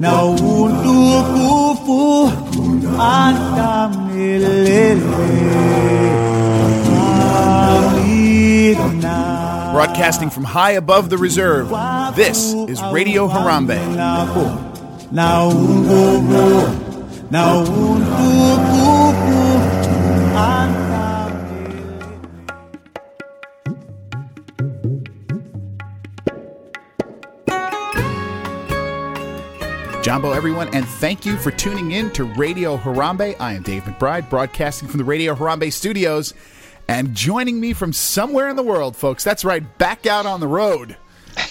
na utukufu hata milele. Broadcasting from high above the reserve, this is Radio Harambe. Na Jumbo, everyone, and thank you for tuning in to Radio Harambe. I am Dave McBride, broadcasting from the Radio Harambe studios. And joining me from somewhere in the world, folks, that's right, back out on the road,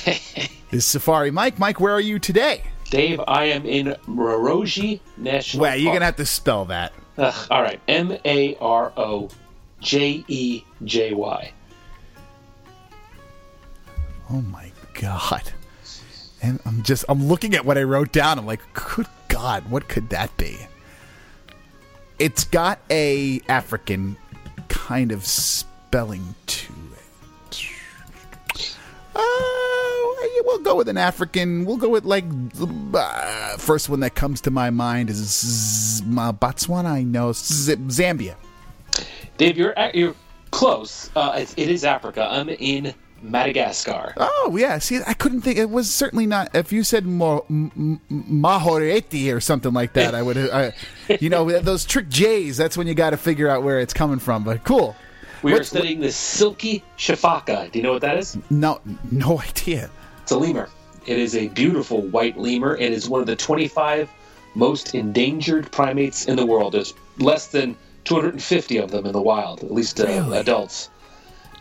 is Safari Mike. Mike, where are you today? Dave, I am in Marojejy National Well, you're Park. to have to spell that. Ugh, all right, M A R O J E J Y. Oh my God. And I'm just, I'm looking at what I wrote down. I'm like, good God, what could that be? It's got a African kind of spelling to it. Uh, we'll go with an African. We'll go with like uh, first one that comes to my mind is uh, Botswana. I know Z- Zambia. Dave, you're you're close. Uh, it is Africa. I'm in Madagascar. Oh yeah, see, I couldn't think. It was certainly not. If you said Mo, M- Mahoreti or something like that, I would. I, you know, those trick J's. That's when you got to figure out where it's coming from. But cool. We are What's- studying the silky sifaka. Do you know what that is? No, no idea. It's a lemur. It is a beautiful white lemur. It is one of the 25 most endangered primates in the world. There's less than 250 of them in the wild, at least uh, Really? adults.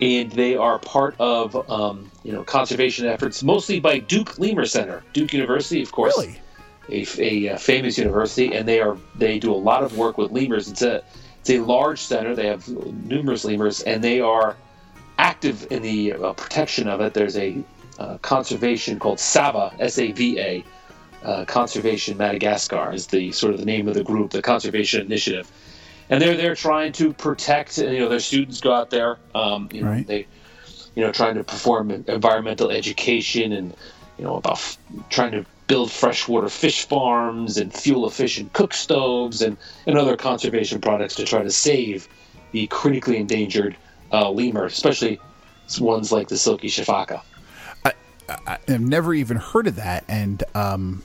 And they are part of um, you know conservation efforts, mostly by Duke Lemur Center, Duke University, of course, Really? a, a, uh, famous university, and they are they do a lot of work with lemurs. It's a it's a large center. They have numerous lemurs, and they are active in the uh, protection of it. There's a uh, conservation called SAVA, S-A-V-A, uh, Conservation Madagascar is the sort of the name of the group, the conservation initiative, and they're there trying to protect. You know, their students go out there. Um, you know, Right. they you know trying to perform environmental education and you know about f- trying to build freshwater fish farms and fuel efficient cook stoves and, and other conservation products to try to save the critically endangered uh, lemur, especially ones like the silky sifaka. I- I've never even heard of that. And um,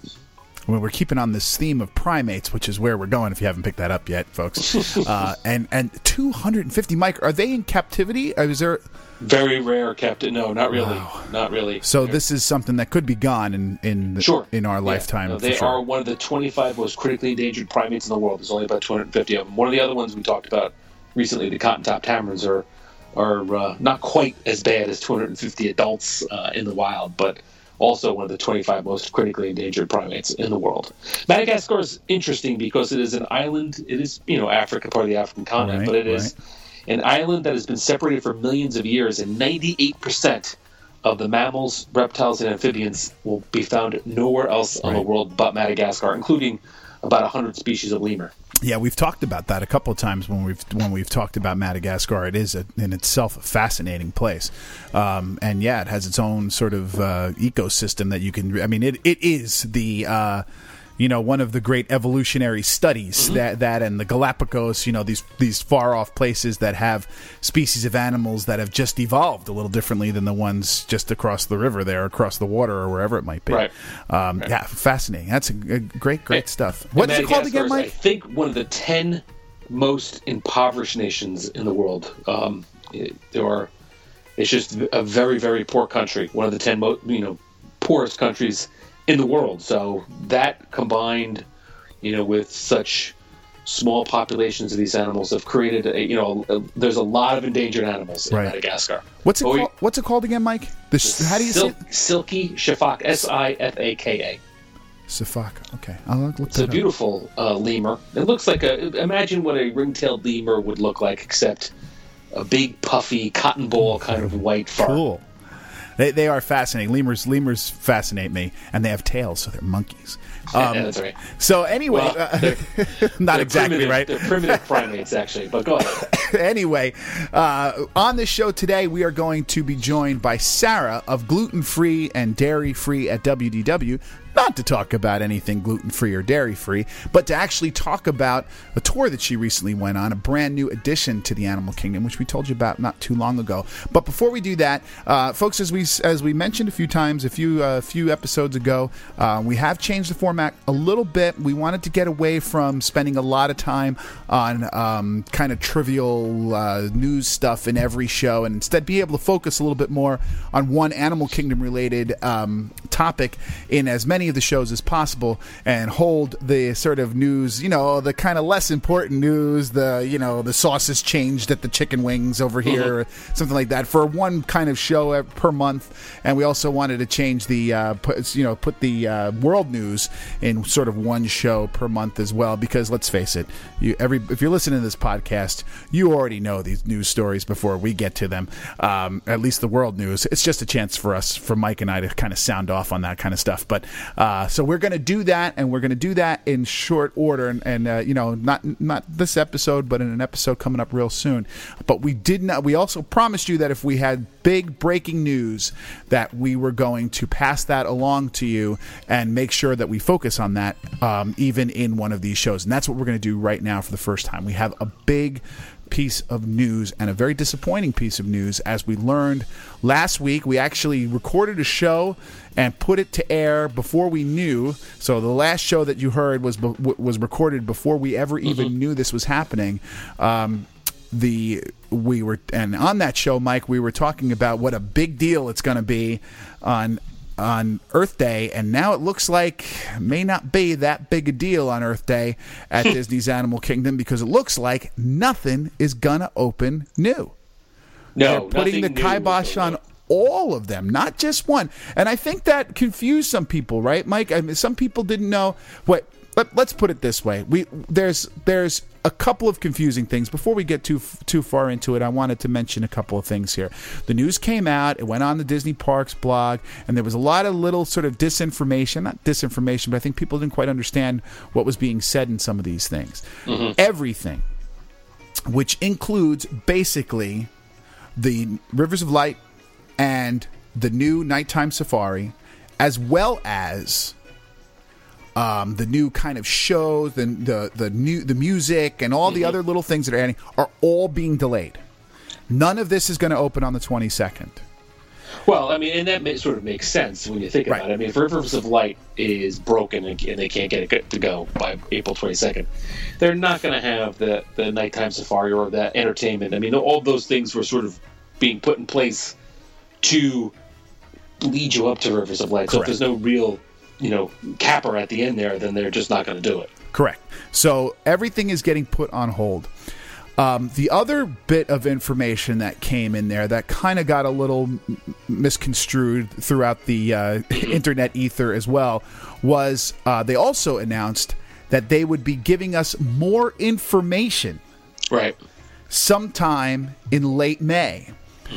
when we're keeping on this theme of primates, which is where we're going, if you haven't picked that up yet, folks. uh, and and 250, Mike, are they in captivity? Is there? Very rare, Captain. No, not really. Not really. So this is something that could be gone in in the, Sure. in our Yeah. lifetime. No, they sure. are one of the 25 most critically endangered primates in the world. There's only about 250 of them. One of the other ones we talked about recently, the cotton-top tamarins, are are uh, not quite as bad as 250 adults uh, in the wild, but also one of the 25 most critically endangered primates in the world. Madagascar is interesting because it is an island. It is, you know, Africa, part of the African continent, Right, but it is an island that has been separated for millions of years, and 98% of the mammals, reptiles, and amphibians will be found nowhere else on the world but Madagascar, including about 100 species of lemur. Yeah, we've talked about that a couple of times when we've when we've talked about Madagascar. It is a, in itself a fascinating place, um, and yeah, it has its own sort of uh, ecosystem that you can. I mean, it it is the. Uh, you know, one of the great evolutionary studies that that and the Galapagos, you know, these these far off places that have species of animals that have just evolved a little differently than the ones just across the river there, across the water, or wherever it might be. Right. Um, Yeah, fascinating. That's a, a great, great And- stuff. What is it called again, is, I think one of the 10 most impoverished nations in the world. Um, it, there are, it's just a very, very poor country. One of the 10 most, you know, poorest countries in the world. So that combined, you know, with such small populations of these animals have created, a, you know, a, there's a lot of endangered animals in Right. Madagascar. What's it we- called? What's it called again, Mike? The sh- how do you say Sil- it? Silky Sifaka, S I F A K A. Safaka. Okay, I'll look It's a beautiful uh, lemur. It looks like a. Imagine what a ring-tailed lemur would look like, except a big, puffy, cotton ball kind of white fur. Cool. They, they are fascinating. Lemurs lemurs fascinate me, and they have tails, so they're monkeys. Um, yeah, that's right. So anyway, Well, uh, they're- not They're exactly primitive- right. They're primitive primates, actually. But go ahead. anyway, uh, on this show today, we are going to be joined by Sarah of Gluten Free and Dairy Free at WDW. Not to talk about anything gluten free or dairy free, but to actually talk about a tour that she recently went on, a brand new addition to the animal kingdom, which we told you about not too long ago. But before we do that, uh, folks, as we as we mentioned a few times, a few uh, few episodes ago, uh, we have changed the format a little bit. We wanted to get away from spending a lot of time on um, kind of trivial uh, news stuff in every show, and instead be able to focus a little bit more on one Animal Kingdom related um, topic in as many of the shows as possible, and hold the sort of news, you know, the kind of less important news, the you know, the sauce has changed at the chicken wings over here, or something like that, for one kind of show per month. And we also wanted to change the, uh, put, you know, put the uh, world news in sort of one show per month as well, because let's face it, you every if you're listening to this podcast, you already know these news stories before we get to them. Um, at least the world news. It's just a chance for us, for Mike and I, to kind of sound off on that kind of stuff. But uh, so we're going to do that, and we're going to do that in short order, and, and uh, you know, not not this episode, but in an episode coming up real soon. But we did not. We also promised you that if we had big breaking news, that we were going to pass that along to you and make sure that we focus on that, um, even in one of these shows. And that's what we're going to do right now for the first time. We have a big piece of news and a very disappointing piece of news as we learned last week. We actually recorded a show and put it to air before we knew. So the last show that you heard was be- was recorded before we ever even knew this was happening. Um, the we were and on that show mike we were talking about what a big deal it's going to be on on Earth Day, and now it looks like may not be that big a deal on Earth Day at Disney's Animal Kingdom because it looks like nothing is gonna open new. No, They're putting the kibosh on all of them, not just one. And I think that confused some people, right, Mike? I mean, some people didn't know what. Let, let's put it this way: we there's there's a couple of confusing things. Before we get too too far into it, I wanted to mention a couple of things here. The news came out; it went on the Disney Parks blog, and there was a lot of little sort of disinformation. Not disinformation, but I think people didn't quite understand what was being said in some of these things. Mm-hmm. Everything, which includes basically the Rivers of Light and the new nighttime safari, as well as um, the new kind of shows, the the the new the music, and all the other little things that are adding are all being delayed. None of this is going to open on the twenty second. Well, I mean, and that ma- sort of makes sense when you think about it. I mean, if Rivers of Light is broken and, and they can't get it to go by April 22nd, they're not going to have the, the nighttime safari or that entertainment. I mean, all those things were sort of being put in place to lead you up to Rivers of Light. So if there's no real, you know, capper at the end there, then they're just not going to do it. Correct. So everything is getting put on hold. Um, the other bit of information that came in there that kind of got a little m- misconstrued throughout the uh, internet ether as well was uh, they also announced that they would be giving us more information Right. sometime in late May.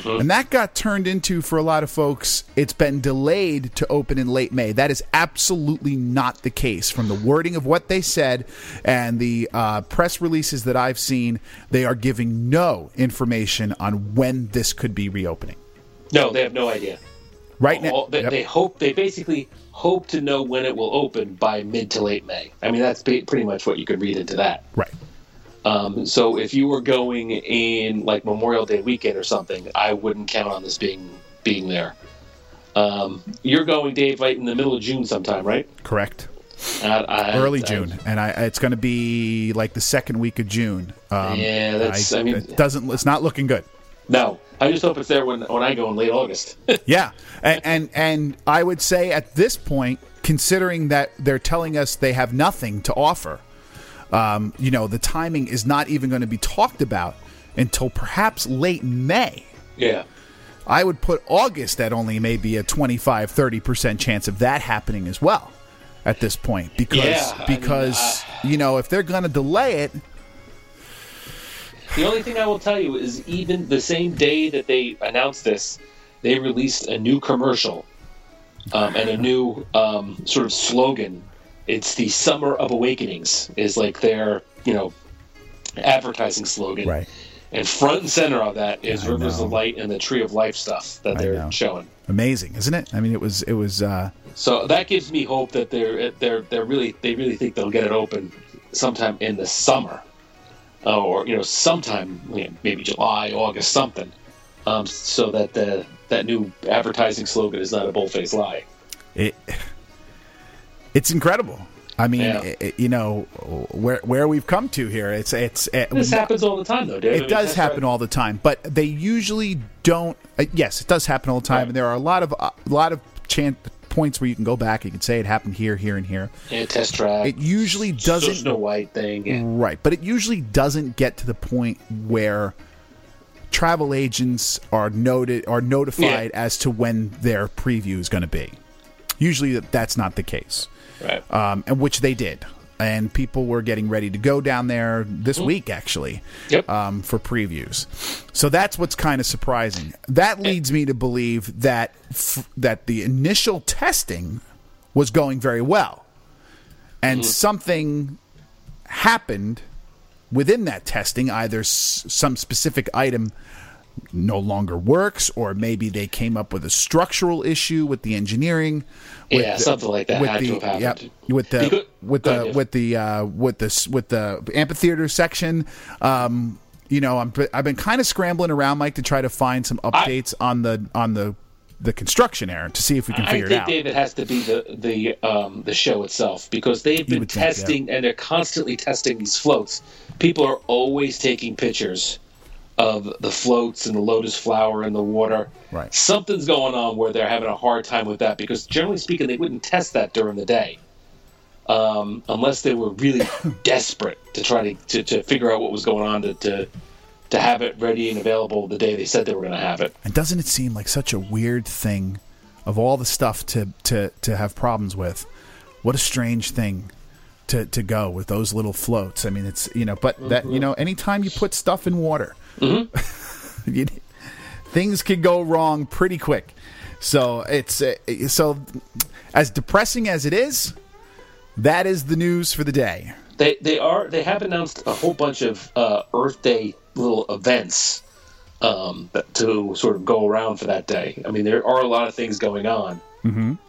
And that got turned into, for a lot of folks, it's been delayed to open in late May. That is absolutely not the case. From the wording of what they said and the uh, press releases that I've seen, they are giving no information on when this could be reopening. No, they have no idea. Right now, they, Yep. they hope they basically hope to know when it will open by mid to late May. I mean, that's pretty much what you could read into that. right. Um, so if you were going in like Memorial Day weekend or something, I wouldn't count on this being being there. Um, you're going, Dave, right in the middle of June sometime, right? Correct. I- I- Early I- June, and I, it's going to be like the second week of June. Um, Yeah, that's- I mean- it doesn't. It's not looking good. no, I just hope it's there when when I go in late August. Yeah, and, and and I would say at this point, considering that they're telling us they have nothing to offer, um, you know, the timing is not even going to be talked about until perhaps late May. yeah. I would put August at only maybe a 25 30% chance of that happening as well at this point because Yeah, I mean, because you know, if they're going to delay it, The only thing I will tell you is even the same day that they announced this, they released a new commercial um, and a new um, sort of slogan. It's the Summer of Awakenings is like their you know advertising slogan. Right. And front and center of that is I Rivers know. of Light and the Tree of Life stuff that they're showing. Amazing, isn't it? I mean, it was it was. Uh, So that gives me hope that they're they're they're really they really think they'll get it open sometime in the summer, uh, or you know sometime you know, maybe July, August, something, um, so that the that new advertising slogan is not a bullface lie. it it's incredible. I mean, Yeah. it, it- you know where where we've come to here. It's it's it, This happens all the time, though, Dave. I it mean, does happen right. all the time, but they usually don't. Uh, yes, it does happen all the time, Right. and there are a lot of a lot of chan points where you can go back. You can say it happened here, here, and here. Yeah, test track. It usually doesn't Snow White thing. Yeah. Right, but it usually doesn't get to the point where travel agents are noted are notified as to when their preview is going to be. Usually, that- that's not the case, Right. um, and which they did, and people were getting ready to go down there this week actually Yep. um, for previews. So that's what's kind of surprising. That leads me to believe that f- that the initial testing was going very well, and something happened within that testing. Either s- some specific item no longer works, or maybe they came up with a structural issue with the engineering. with Yeah, something like that with had the, to have happened. Yep, with the with the ahead, with the uh, with the with the amphitheater section. Um, you know, I'm I've been kind of scrambling around, Mike, to try to find some updates on the on the the construction error to see if we can I figure it out. It has to be the the um, the show itself because they've been would think, yeah. testing and they're constantly testing these floats. People are always taking pictures of the floats and the lotus flower in the water. Right. Something's going on where they're having a hard time with that because generally speaking, they wouldn't test that during the day. Um, unless they were really desperate to try to, to, to figure out what was going on to, to to have it ready and available the day they said they were going to have it. And doesn't it seem like such a weird thing of all the stuff to to to have problems with? What a strange thing to to go with those little floats. I mean, it's you know, but that you know, anytime you put stuff in water, you, things could go wrong pretty quick. So it's uh, so as depressing as it is, that is the news for the day. They they are they have announced a whole bunch of uh, Earth Day little events um, to sort of go around for that day. I mean, there are a lot of things going on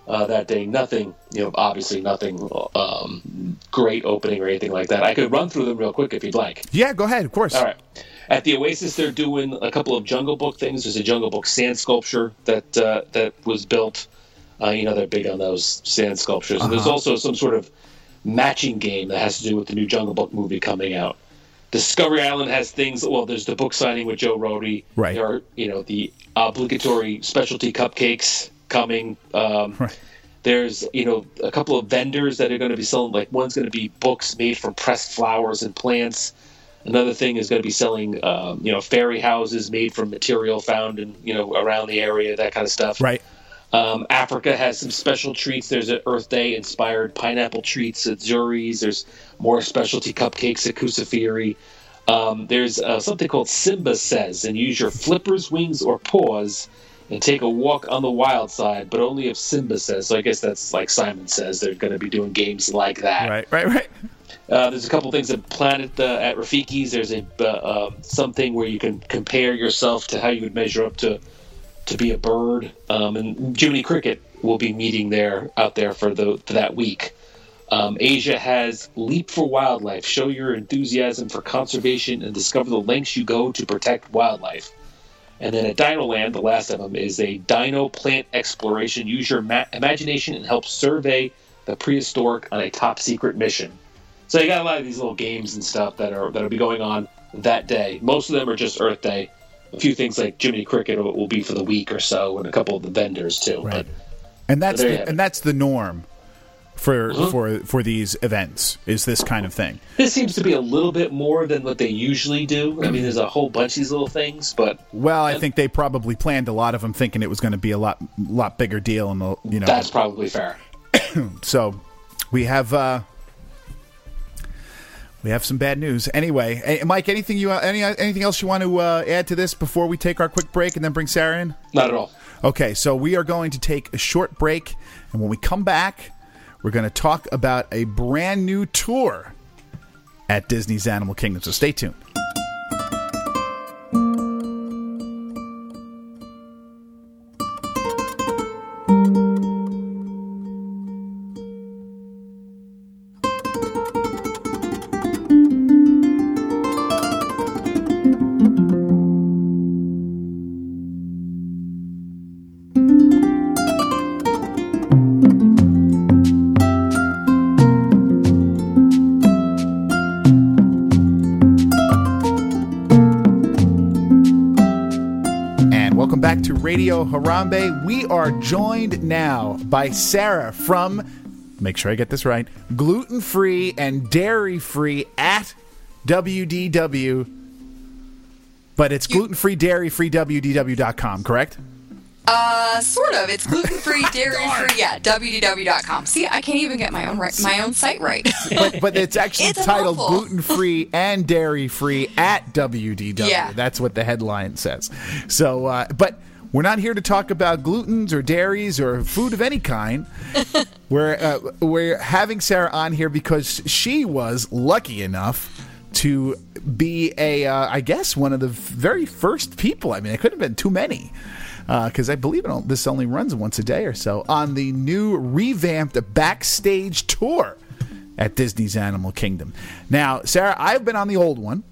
uh, that day. Nothing, you know, obviously nothing um, great opening or anything like that. I could run through them real quick if you'd like. Yeah, go ahead. Of course. All right. At the Oasis, they're doing a couple of Jungle Book things. There's a Jungle Book sand sculpture that uh, that was built. Uh, you know, they're big on those sand sculptures. And there's also some sort of matching game that has to do with the new Jungle Book movie coming out. Discovery Island has things. Well, there's the book signing with Joe Rohde. Right. There are, you know, the obligatory specialty cupcakes coming. Um, Right. There's, you know, a couple of vendors that are going to be selling. Like one's going to be books made from pressed flowers and plants. Another thing is going to be selling, um, you know, fairy houses made from material found in, you know, around the area, that kind of stuff. Right. Um, Africa has some special treats. There's an Earth Day inspired pineapple treats at Zuri's. There's more specialty cupcakes at Kusafiri. Um, there's uh, something called Simba Says, and use your flippers, wings, or paws and take a walk on the wild side, but only if Simba says. So I guess that's like Simon says. They're going to be doing games like that. Right. Right. Right. Uh, there's a couple things at Planet uh, at Rafiki's. There's a uh, uh, something where you can compare yourself to how you would measure up to to be a bird. Um, and Jiminy Cricket will be meeting there out there for the for that week. Um, Asia has Leap for Wildlife. Show your enthusiasm for conservation and discover the lengths you go to protect wildlife. And then at Dino Land, the last of them is a dino plant exploration. Use your ma- imagination and help survey the prehistoric on a top secret mission. So you got a lot of these little games and stuff that are that'll be going on that day. Most of them are just Earth Day. A few things like Jiminy Cricket will, will be for the week or so, and a couple of the vendors too. Right. But And that's the, and that's the norm for for for these events is this kind of thing. this seems to be a little bit more than what they usually do. I mean, there's a whole bunch of these little things, but Well, I think they probably planned a lot of them thinking it was going to be a lot lot bigger deal, and the you know that's probably fair. so we have uh we have some bad news. Anyway, eh, Mike, anything you any anything else you want to uh, add to this before we take our quick break and then bring Sarah in? Not at all. Okay, so we are going to take a short break, and when we come back, we're going to talk about a brand new tour at Disney's Animal Kingdom. So stay tuned. Harambe. We are joined now by Sarah from, make sure I get this right, gluten free and dairy free at WDW. But it's gluten free, dairy free, WDW.com, correct? Uh, sort of. It's gluten free, dairy free. Yeah, www.com. See, I can't even get my own right, my own site right. But, but it's actually It's titled gluten free and dairy free at WDW. Yeah. That's what the headline says. So, uh, but we're not here to talk about glutens or dairies or food of any kind. we're uh, we're having Sarah on here because she was lucky enough to be a, uh, I guess, one of the very first people. I mean, it couldn't have been too many. Because I believe it, this only runs once a day or so on the new revamped backstage tour at Disney's Animal Kingdom. Now, Sarah, I've been on the old one.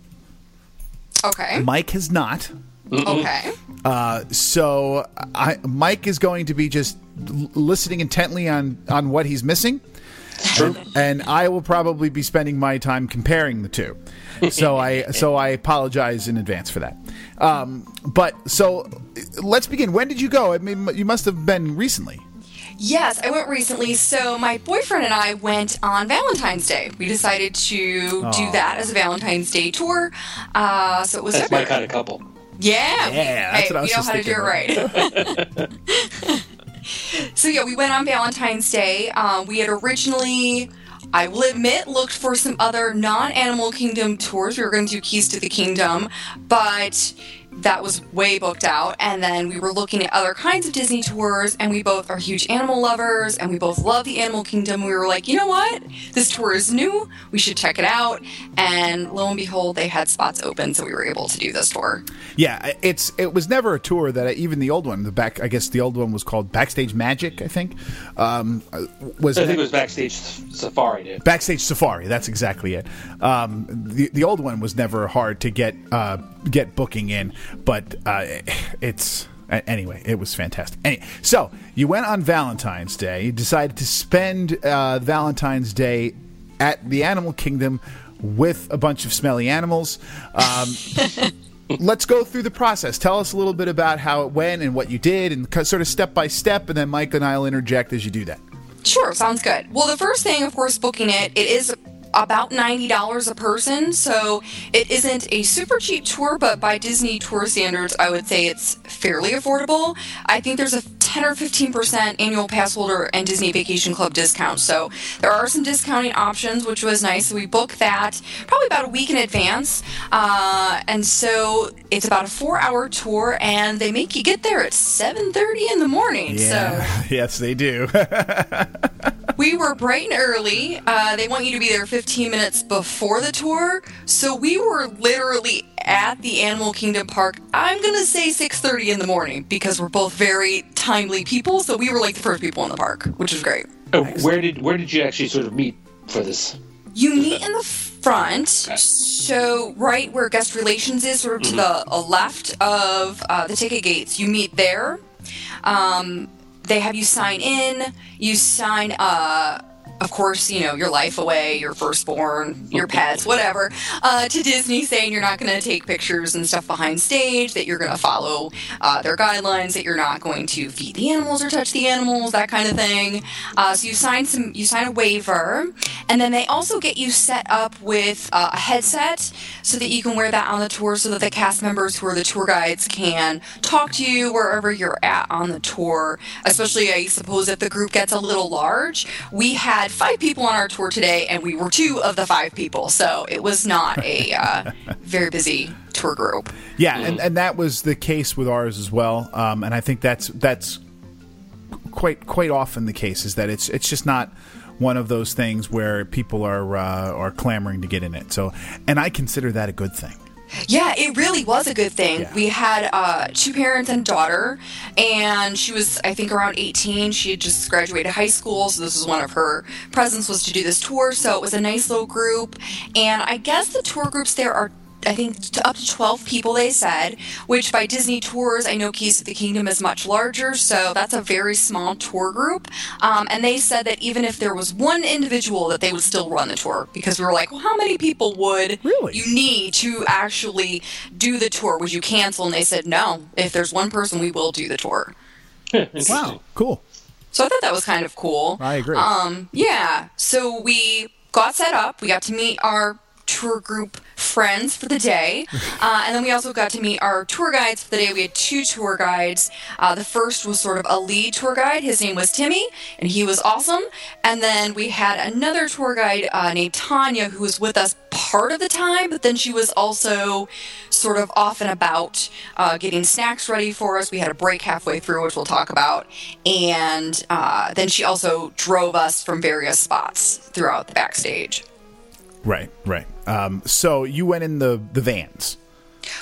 Okay. Mike has not. Okay. Uh, so I, Mike is going to be just l- listening intently on on what he's missing, and I will probably be spending my time comparing the two. So I so I apologize in advance for that. Um, but so let's begin. When did you go? I mean, you must have been recently. Yes, I went recently. So my boyfriend and I went on Valentine's Day. We decided to do that as a Valentine's Day tour. Uh, so it was That's my kind of couple. Yeah. Yeah, that's hey, what I was we know how to do it right. so yeah, we went on Valentine's Day. Um, we had originally, I will admit, looked for some other non-Animal Kingdom tours. We were going to do Keys to the Kingdom, but that was way booked out. And then we were looking at other kinds of Disney tours, and we both are huge animal lovers, and we both love the Animal Kingdom. We were like, you know what? This tour is new. We should check it out. And lo and behold, they had spots open, so we were able to do this tour. Yeah, it's it was never a tour that I, even the old one, the back. I guess the old one was called Backstage Magic. I think um, uh, was I think it was backstage safari day. Backstage Safari. That's exactly it. Um, the the old one was never hard to get uh, get booking in, but uh, it's anyway. It was fantastic. Anyway, so you went on Valentine's Day. You decided to spend uh, Valentine's Day at the Animal Kingdom with a bunch of smelly animals. Um, let's go through the process. Tell us a little bit about how it went and what you did, and sort of step by step, and then Mike and I will interject as you do that. Sure, sounds good. Well, the first thing, of course, booking it, it is about $90 a person, so it isn't a super cheap tour, but by Disney tour standards, I would say it's fairly affordable. I think there's a 10 or 15% annual pass holder and Disney Vacation Club discount, so there are some discounting options, which was nice. So we booked that probably about a week in advance, uh, and so it's about a four-hour tour, and they make you get there at 7:30 in the morning. So yes, they do. we were bright and early. Uh, they want you to be there 15 minutes before the tour, so we were literally at the Animal Kingdom Park. I'm gonna say 6:30 in the morning because we're both very timely people. So we were like the first people in the park, which is great. Oh, where did where did you actually sort of meet for this? You meet in the front, so right where guest relations is, sort of to the uh, left of uh, the ticket gates. You meet there. Um, they have you sign in. You sign, uh, of course, you know your life away, your firstborn, your pets, whatever, uh, to Disney, saying you're not going to take pictures and stuff behind stage. That you're going to follow uh, their guidelines. That you're not going to feed the animals or touch the animals, that kind of thing. Uh, so you sign some, you sign a waiver, and then they also get you set up with uh, a headset so that you can wear that on the tour, so that the cast members who are the tour guides can talk to you wherever you're at on the tour. Especially, I suppose, if the group gets a little large. We had had five people on our tour today, and we were two of the five people. So it was not a uh, very busy tour group. Yeah, and, and that was the case with ours as well. Um, and I think that's that's quite quite often the case is that it's it's just not one of those things where people are uh, are clamoring to get in it. So, and I consider that a good thing. Yeah, it really was a good thing. Yeah. We had uh, two parents and daughter, and she was, I think, around 18. She had just graduated high school, so this was one of her presents was to do this tour. So it was a nice little group, and I guess the tour groups there are. I think to up to 12 people, they said, which by Disney tours, I know Keys of the Kingdom is much larger, so that's a very small tour group. Um, and they said that even if there was one individual, that they would still run the tour because we were like, well, how many people would Really? you need to actually do the tour? Would you cancel? And they said, no. If there's one person, we will do the tour. Wow, cool. So I thought that was kind of cool. I agree. Um, yeah. So we got set up. We got to meet our tour group friends for the day. Uh, and then we also got to meet our tour guides for the day. We had two tour guides. Uh, the first was sort of a lead tour guide. His name was Timmy, and he was awesome. And then we had another tour guide uh, named Tanya who was with us part of the time, but then she was also sort of off and about uh, getting snacks ready for us. We had a break halfway through, which we'll talk about. And uh, then she also drove us from various spots throughout the backstage. Right, right. Um, so you went in the the vans.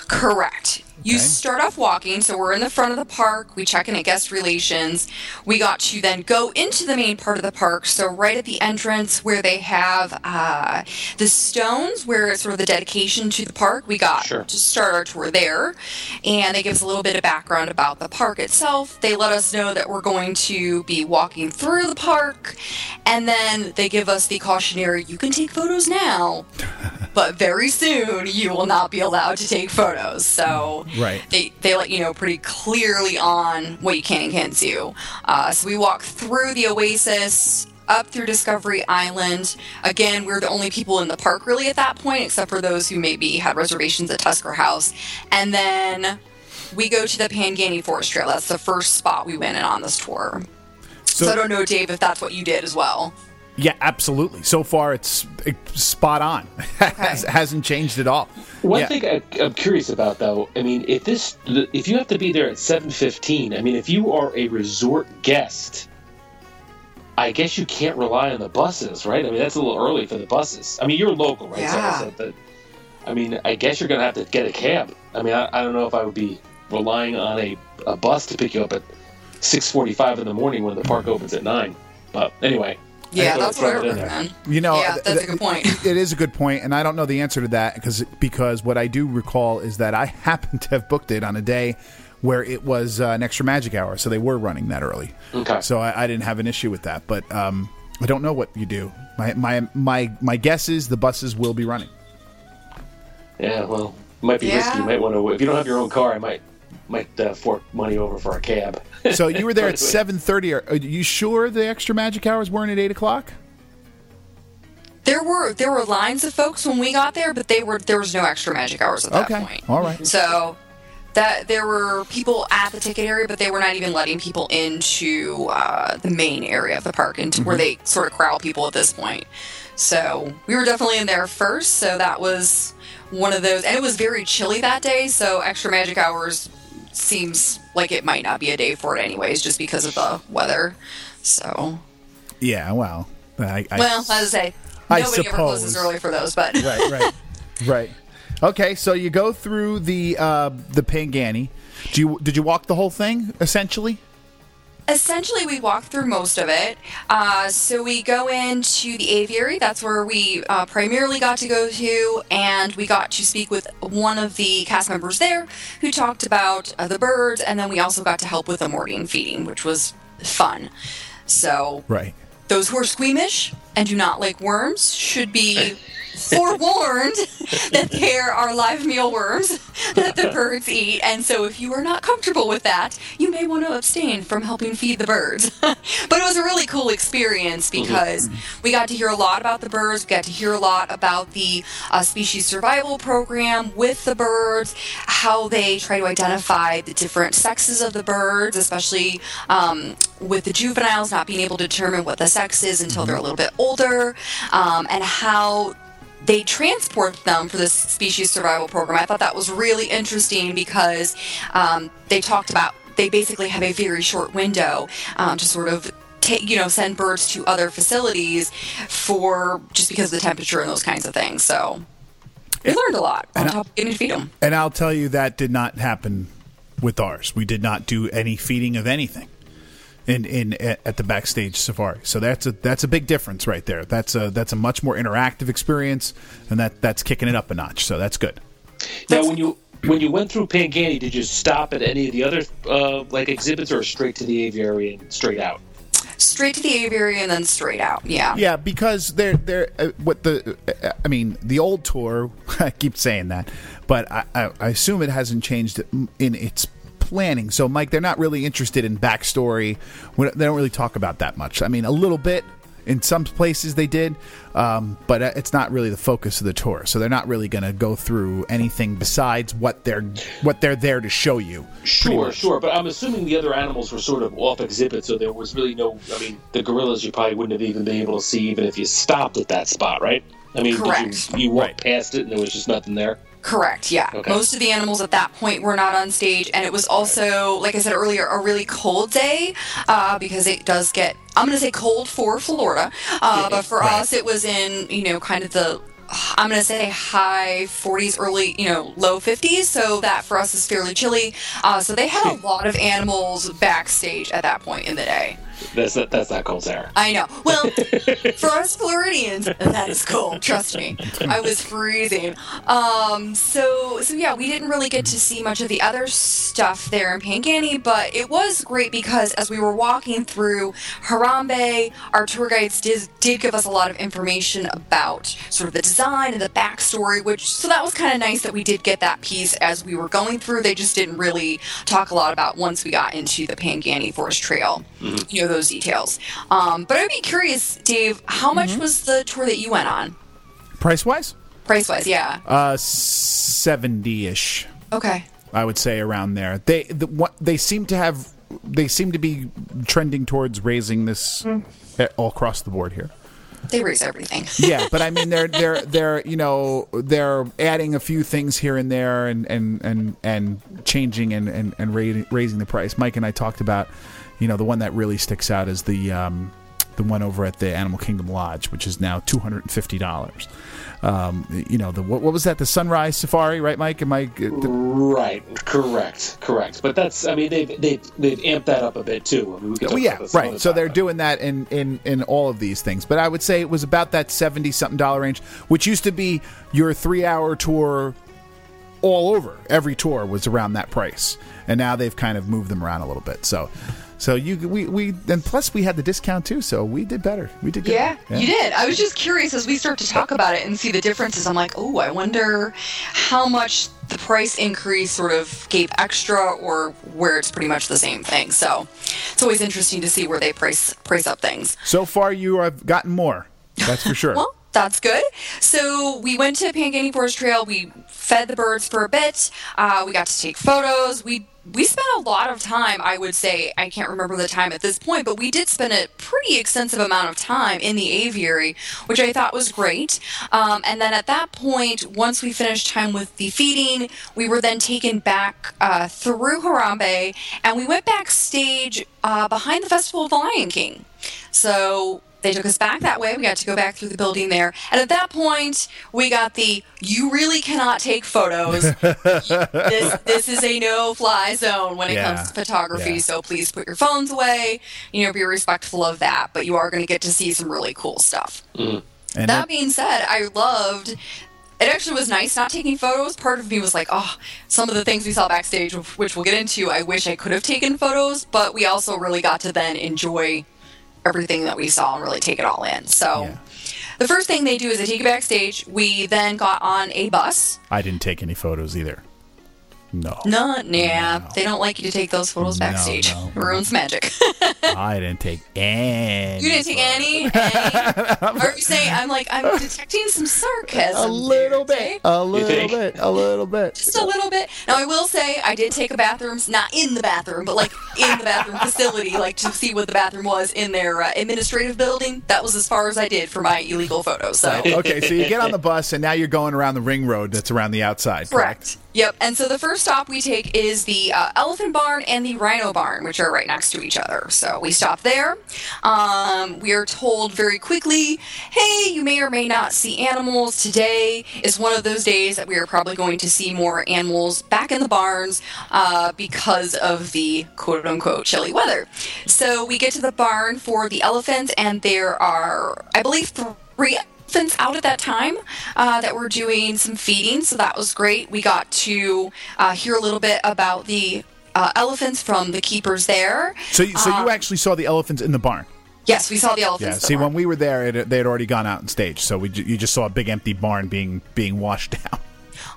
Correct. You Okay. start off walking, so we're in the front of the park. We check in at guest relations. We got to then go into the main part of the park. So right at the entrance where they have uh, the stones, where it's sort of the dedication to the park, we got Sure. to start our tour there. And they give us a little bit of background about the park itself. They let us know that we're going to be walking through the park, and then they give us the cautionary: you can take photos now but very soon you will not be allowed to take photos. So Right. they, they let you know pretty clearly on what you can and can't do. Uh, so we walk through the Oasis. Up through Discovery Island. Again, we're the only people in the park really at that point, except for those who maybe had reservations at Tusker House. And then we go to the Pangani Forest Trail. That's the first spot we went in on this tour. So, I don't know, Dave, if that's what you did as well. Yeah, absolutely. So far, it's, it's spot on. Has, hasn't changed at all. One Yeah. thing I, I'm curious about, though, I mean, if this, if you have to be there at 7:15, I mean, if you are a resort guest, I guess you can't rely on the buses, right? I mean, that's a little early for the buses. I mean, you're local, right? So I Yeah. said that. I mean, I guess you're going to have to get a cab. I mean, I, I don't know if I would be relying on a, a bus to pick you up at 6:45 in the morning when the park opens at nine. But anyway, I Yeah, that's what I throw it in there. recommend. You know, Yeah, that's a good point. It is a good point, and I don't know the answer to that because because what I do recall is that I happen to have booked it on a day where it was uh, an extra magic hour, so they were running that early. Okay. So I, I didn't have an issue with that, but um, I don't know what you do. My my my my guess is the buses will be running. Yeah, well, it might be Yeah. risky. You might want to. If you don't have your own car, I might might uh, fork money over for a cab. So you were there at seven thirty. Are, are you sure the extra magic hours weren't at eight o'clock? There were there were lines of folks when we got there, but they were there was no extra magic hours at that point. all right. So that there were people at the ticket area, but they were not even letting people into uh, the main area of the park, into Mm-hmm. where they sort of corral people at this point. So we were definitely in there first. So that was one of those, and it was very chilly that day. So extra magic hours seems like it might not be a day for it, anyways, just because of the weather. So Yeah. Well, I, I, well, as I say, I nobody ever closes suppose. early for those, but right, right, right. Okay, so you go through the uh, the Pangani. Do you did you walk the whole thing essentially? Essentially we walk through most of it. Uh, so we go into the aviary. That's where we uh, primarily got to go to, and we got to speak with one of the cast members there who talked about uh, the birds, and then we also got to help with the morning feeding, which was fun. So Right. those who are squeamish and do not like worms should be forewarned that there are live mealworms that the birds eat. And so if you are not comfortable with that, you may want to abstain from helping feed the birds. but it was a really cool experience because we got to hear a lot about the birds. We got to hear a lot about the uh, species survival program with the birds, how they try to identify the different sexes of the birds, especially um, with the juveniles not being able to determine what the sex is until they're a little bit older, um, and how they transport them for this species survival program. I thought that was really interesting because um, they talked about they basically have a very short window um, to sort of take you know send birds to other facilities for just because of the temperature and those kinds of things. So we learned a lot on top of getting to feed them. And I'll tell you that did not happen with ours. We did not do any feeding of anything in in at the backstage safari. So that's a that's a big difference right there. That's a that's a much more interactive experience, and that that's kicking it up a notch. So that's good. Now, when you when you went through Pangani, did you stop at any of the other uh, like exhibits, or straight to the aviary and straight out? Straight to the aviary and then straight out. Yeah. Yeah, because they're they're uh, what the uh, I mean the old tour. I keep saying that, but I, I, I assume it hasn't changed in its planning. So, Mike, they're not really interested in backstory. They don't really talk about that much. I mean, a little bit in some places they did, um, but uh, it's not really the focus of the tour. So they're not really going to go through anything besides what they're what they're there to show you. Sure, sure. But I'm assuming the other animals were sort of off exhibit, so there was really no. I mean, the gorillas you probably wouldn't have even been able to see even if you stopped at that spot, right? I mean, did you, you walked Right. past it and there was just nothing there. Correct, yeah. Okay. Most of the animals at that point were not on stage, and it was also, like I said earlier, a really cold day uh, because it does get, I'm going to say cold for Florida, uh, but for us it was in, you know, kind of the, I'm going to say high 40s, early, you know, low 50s, so that for us is fairly chilly. Uh, so they had a lot of animals backstage at that point in the day. That's not, that's not cold, Sarah. I know. Well, for us Floridians, that is cold. Trust me, I was freezing. Um, so so yeah, we didn't really get to see much of the other stuff there in Pangani, but it was great because as we were walking through Harambe, our tour guides did did give us a lot of information about sort of the design and the backstory. Which so that was kind of nice that we did get that piece as we were going through. They just didn't really talk a lot about once we got into the Pangani Forest Trail. You know those details. Um, but I'd be curious, Dave, how much was the tour that you went on? Price wise, Price wise, yeah. uh, seventy ish. Okay. I would say around there. They the, what they seem to have they seem to be trending towards raising this eh, all across the board here. They raise everything. Yeah, but I mean they're they're they're you know they're adding a few things here and there and and and, and changing and and, and raising the price. Mike and I talked about you know the one that really sticks out is the um, the one over at the Animal Kingdom Lodge, which is now two hundred and fifty dollars. Um, you know the what, what was that? The Sunrise Safari, right, Mike? Am I? the- Right, correct, correct. But that's, I mean, they've they've, they've amped that up a bit too. I mean, we Oh yeah, about this some right. So time, they're doing that in in in all of these things. But I would say it was about that seventy something dollar range, which used to be your three hour tour all over. Every tour was around that price, and now they've kind of moved them around a little bit. So. So you we we and plus we had the discount too, so we did better. We did good. Yeah, you did. I was just curious as we start to talk about it and see the differences. I'm like, oh, I wonder how much the price increase sort of gave extra, or where it's pretty much the same thing. So it's always interesting to see where they price price up things. So far, you have gotten more. That's for sure. Well, that's good. So we went to Pangani Forest Trail. We fed the birds for a bit. Uh, we got to take photos. We we spent a lot of time. I would say I can't remember the time at this point, but we did spend a pretty extensive amount of time in the aviary, which I thought was great. Um, and then at that point, once we finished time with the feeding, we were then taken back uh, through Harambe, and we went backstage uh, behind the Festival of the Lion King. So they took us back that way. We got to go back through the building there. And at that point, we got the you really cannot take photos. this, this is a no fly zone when it Yeah. comes to photography. Yeah. So please put your phones away. You know, be respectful of that. But you are going to get to see some really cool stuff. Mm-hmm. and That that- being said, I loved. It actually was nice not taking photos. Part of me was like, oh, some of the things we saw backstage, which we'll get into, I wish I could have taken photos. But we also really got to then enjoy everything that we saw and really take it all in. So. Yeah. The first thing they do is they take you backstage. We then got on a bus. I didn't take any photos either. No. No, yeah, No. they don't like you to take those photos backstage. no. It ruins magic. I didn't take any. you didn't take any. any? Are you saying I'm like I'm detecting some sarcasm? A little there, bit. Jay? A little bit. A little bit. Just a little bit. Now I will say I did take a bathrooms, not in the bathroom, but like in the bathroom facility, like to see what the bathroom was in their uh, administrative building. That was as far as I did for my illegal photos. So. Okay, so you get on the bus and now you're going around the ring road that's around the outside. Correct. Correct. Yep. And so the first stop we take is the uh, Elephant Barn and the Rhino Barn, which are right next to each other. So we stop there. Um, we are told very quickly, hey, you may or may not see animals. Today is one of those days that we are probably going to see more animals back in the barns uh, because of the quote unquote chilly weather. So we get to the barn for the elephants, and there are, I believe, three elephants out at that time uh, that were doing some feeding, so that was great. We got to uh, hear a little bit about the uh, elephants from the keepers there. So, you- so Uh, you actually saw the elephants in the barn. Yes, we saw the Yeah. elephants. See, in the when we were there, it, they had already gone out on stage, so we you just saw a big empty barn being being washed down.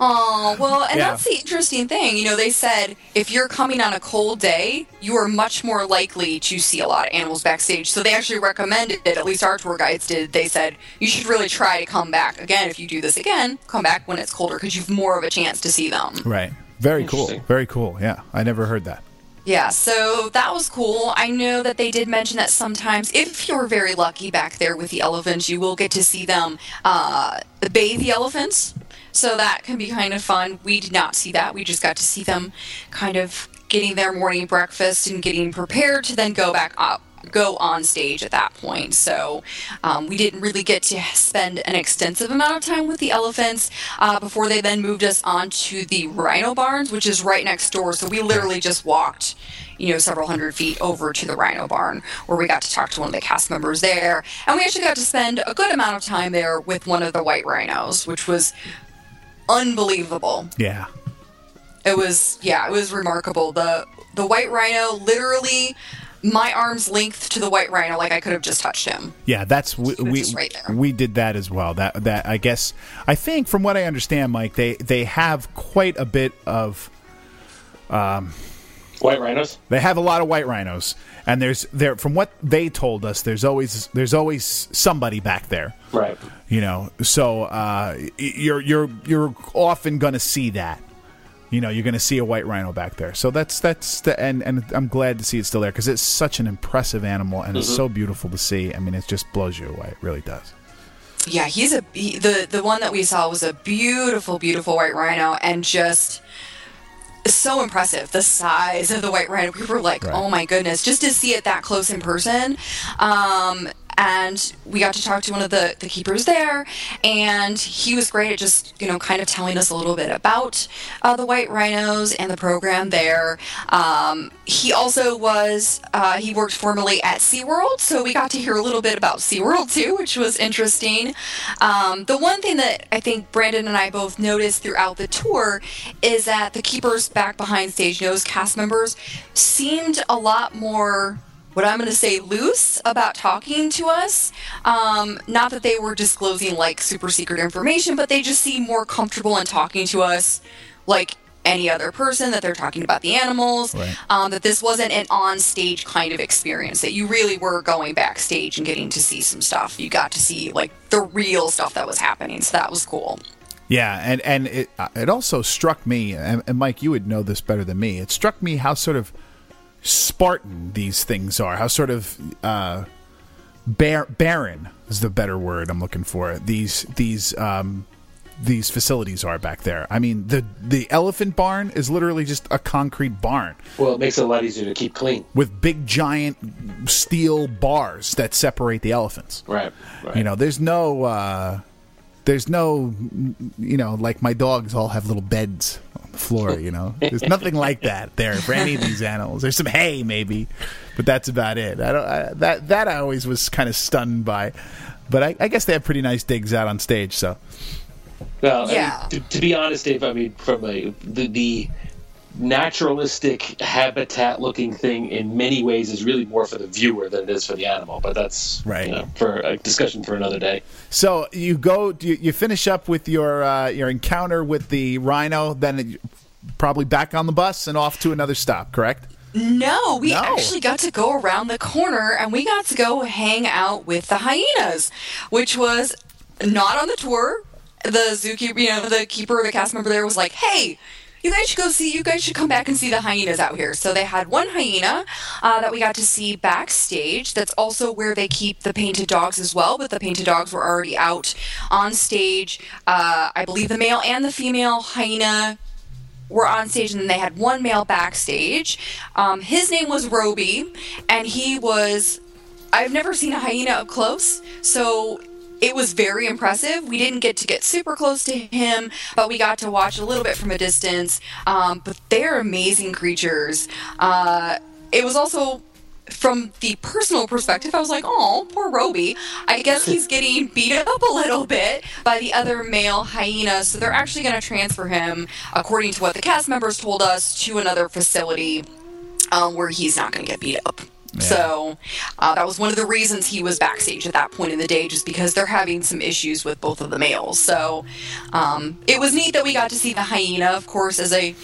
Oh, well, and Yeah. that's the interesting thing. You know, they said if you're coming on a cold day, you are much more likely to see a lot of animals backstage. So they actually recommended it, at least our tour guides did. They said you should really try to come back. Again, if you do this again, come back when it's colder because you've more of a chance to see them. Right. Very cool. Very cool. Yeah, I never heard that. Yeah, so that was cool. I know that they did mention that sometimes, if you're very lucky back there with the elephants, you will get to see them uh, bathe the elephants. So that can be kind of fun. We did not see that. We just got to see them kind of getting their morning breakfast and getting prepared to then go back up. Go on stage at that point, so um, we didn't really get to spend an extensive amount of time with the elephants uh, before they then moved us on to the rhino barns, which is right next door. So we literally just walked, you know, several hundred feet over to the rhino barn where we got to talk to one of the cast members there. And we actually got to spend a good amount of time there with one of the white rhinos, which was unbelievable. Yeah. It was yeah, it was remarkable. The the white rhino literally my arm's length to the white rhino like I could have just touched him. Yeah, that's we we, right we did that as well. That that I guess I think from what I understand, Mike, they they have quite a bit of um, White rhinos. they have a lot of white rhinos, and there's there from what they told us, there's always there's always somebody back there. Right. You know, so uh, you're you're you're often going to see that. You know, you're going to see a white rhino back there. So that's that's the and and I'm glad to see it still there because it's such an impressive animal and it's so beautiful to see. I mean, it just blows you away. It really does. Yeah, he's a he, the the one that we saw was a beautiful beautiful white rhino and just so impressive the size of the white rhino we were like Right. oh my goodness just to see it that close in person um and we got to talk to one of the, the keepers there and he was great at just you know kind of telling us a little bit about uh, the white rhinos and the program there. Um, he also was uh, he worked formerly at SeaWorld so we got to hear a little bit about SeaWorld too which was interesting. Um, the one thing that I think Brandon and I both noticed throughout the tour is that the keepers back behind stage nose cast members seemed a lot more what I'm going to say loose about talking to us. Um, not that they were disclosing like super secret information, but they just seem more comfortable in talking to us like any other person, that they're talking about the animals, Right. um, that this wasn't an on stage kind of experience, that you really were going backstage and getting to see some stuff. You got to see like the real stuff that was happening, so that was cool. Yeah, and and it uh, it also struck me, and, and Mike, you would know this better than me. It struck me how sort of Spartan these things are, how sort of uh, bar- barren is the better word I'm looking for. These these um, these facilities are back there. I mean, the the elephant barn is literally just a concrete barn Well, it makes it a lot easier to keep clean. with big giant steel bars that separate the elephants. Right. Right. You know, there's no, uh, there's no, you know, like my dogs all have little beds on the floor. You know, there's nothing like that there for any of these animals. There's some hay maybe, but that's about it. I don't. I, that that I always was kind of stunned by, but I, I guess they have pretty nice digs out on stage. So Well, I mean, Yeah. to, to be honest, Dave, I mean, from a, the, the naturalistic habitat looking thing in many ways is really more for the viewer than it is for the animal. But that's Right. you know, for a discussion for another day. So you go, you, you finish up with your uh, your encounter with the rhino, then it- probably back on the bus and off to another stop. Correct? No, we No. actually got to go around the corner and we got to go hang out with the hyenas, which was not on the tour. The zookeeper, you know, the keeper, the cast member there was like, "Hey, you guys should go see. You guys should come back and see the hyenas out here." So they had one hyena uh, that we got to see backstage. That's also where they keep the painted dogs as well. But the painted dogs were already out on stage. Uh, I believe the male and the female hyena were on stage and they had one male backstage. Um, his name was Roby, and he was. I've never seen a hyena up close, so it was very impressive. We didn't get to get super close to him, but we got to watch a little bit from a distance. Um, but they're amazing creatures. Uh, it was also. From the personal perspective, I was like, "Oh, poor Roby. I guess he's getting beat up a little bit by the other male hyena, so they're actually going to transfer him, according to what the cast members told us, to another facility um, where he's not going to get beat up. So uh, that was one of the reasons he was backstage at that point in the day, just because they're having some issues with both of the males. So um, it was neat that we got to see the hyena, of course, as a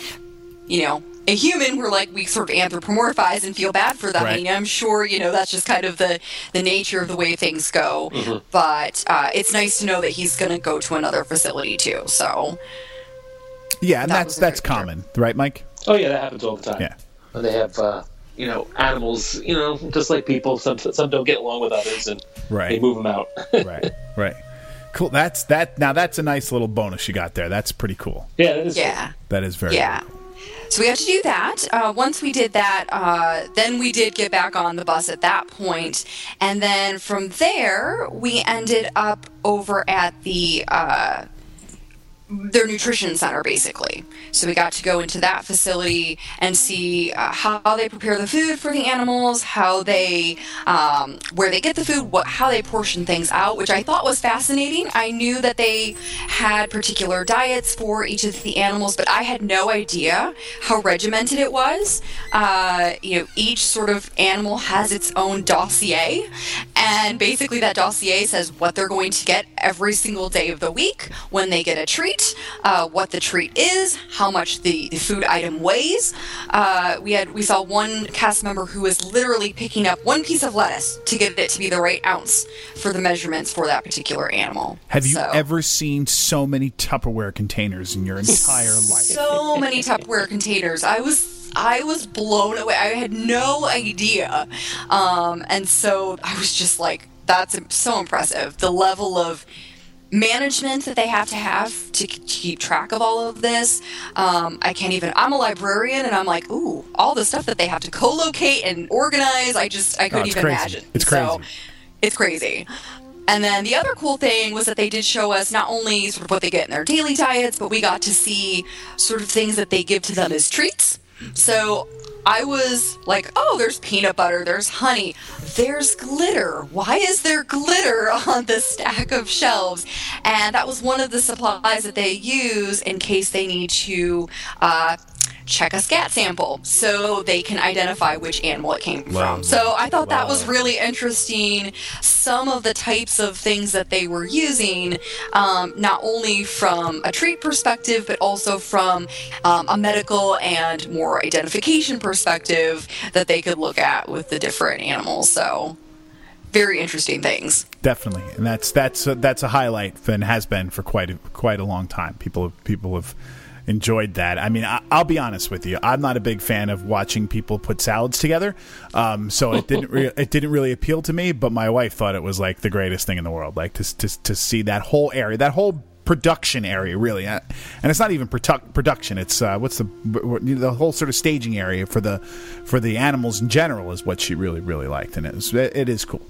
you know a human we're like we sort of anthropomorphize and feel bad for the Right. hyena i'm sure you know that's just kind of the the nature of the way things go but uh, it's nice to know that he's going to go to another facility too so Yeah, and That that's that's common, right, Mike? Oh yeah, that happens all the time. Yeah. And they have uh, you know animals. You know, just like people, some some don't get along with others, and Right. they move them out. right, right. Cool. That's that. Now that's a nice little bonus you got there. That's pretty cool. yeah, that is yeah That is very Yeah. So we have to do that. Uh, once we did that, uh, then we did get back on the bus at that point, and then from there we ended up over at the uh, their nutrition center, basically. So we got to go into that facility and see uh, how they prepare the food for the animals, how they, um, where they get the food, what, how they portion things out, which I thought was fascinating. I knew that they had particular diets for each of the animals, but I had no idea how regimented it was. Uh, you know, each sort of animal has its own dossier, and basically that dossier says what they're going to get every single day of the week when they get a treat, uh, what the treat is, how much the, the food item weighs. Uh, we had we saw one cast member who was literally picking up one piece of lettuce to get it to be the right ounce for the measurements for that particular animal. Have you So- ever seen so many Tupperware containers in your entire life? so many Tupperware containers. I was I was blown away. I had no idea, um, and so I was just like, "That's so impressive." The level of management that they have to have to keep track of all of this. Um, I can't even. I'm a librarian, and I'm like, "Ooh, all the stuff that they have to co-locate and organize." I just I couldn't Oh, even crazy. imagine. It's So, crazy. it's crazy. And then the other cool thing was that they did show us not only sort of what they get in their daily diets, but we got to see sort of things that they give to them as treats. So I was like, oh, there's peanut butter, there's honey, there's glitter. Why is there glitter on the stack of shelves? And that was one of the supplies that they use in case they need to uh, check a scat sample so they can identify which animal it came Wow. from. So I thought that was really interesting. Some of the types of things that they were using, um, not only from a treat perspective, but also from um, a medical and more identification perspective that they could look at with the different animals. So very interesting things. Definitely, and that's that's a, that's a highlight and has been for quite a, quite a long time. People have, people have enjoyed that. I mean, I, I'll be honest with you. I'm not a big fan of watching people put salads together, um, so it didn't re- it didn't really appeal to me. But my wife thought it was like the greatest thing in the world, like to to, to see that whole area, that whole production area really Uh, and it's not even produ- production it's uh, what's the the whole sort of staging area for the for the animals in general is what she really really liked and it, was, it is cool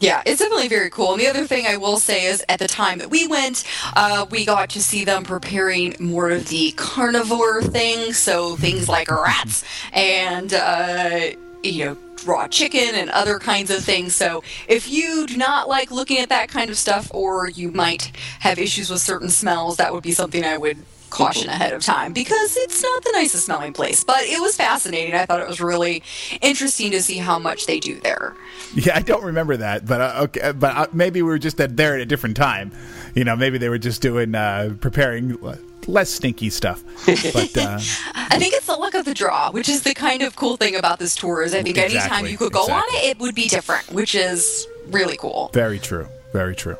Yeah, it's definitely very cool. And the other thing I will say is at the time that we went, uh, we got to see them preparing more of the carnivore things. So things like rats and, uh, you know, raw chicken and other kinds of things. So if you do not like looking at that kind of stuff or you might have issues with certain smells, that would be something I would caution ahead of time because it's not the nicest smelling place. But it was fascinating. I thought it was really interesting to see how much they do there. Yeah, I don't remember that, but uh, okay, but uh, maybe we were just at, there at a different time. You know, maybe they were just doing uh, preparing less stinky stuff. But uh, I think it's the luck of the draw, which is the kind of cool thing about this tour. Is I think anytime you could go exactly. on it, it would be different, which is really cool. very true, very true.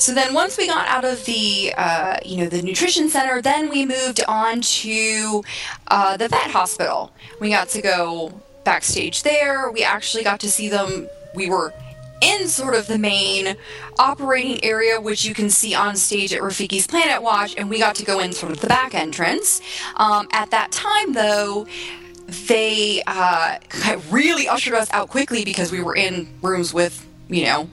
So then, once we got out of the, uh, you know, the nutrition center, then we moved on to uh, the vet hospital. We got to go backstage there. We actually got to see them. We were in sort of the main operating area, which you can see on stage at Rafiki's Planet Watch, and we got to go in sort of the back entrance. Um, at that time, though, they uh, really ushered us out quickly because we were in rooms with, you know,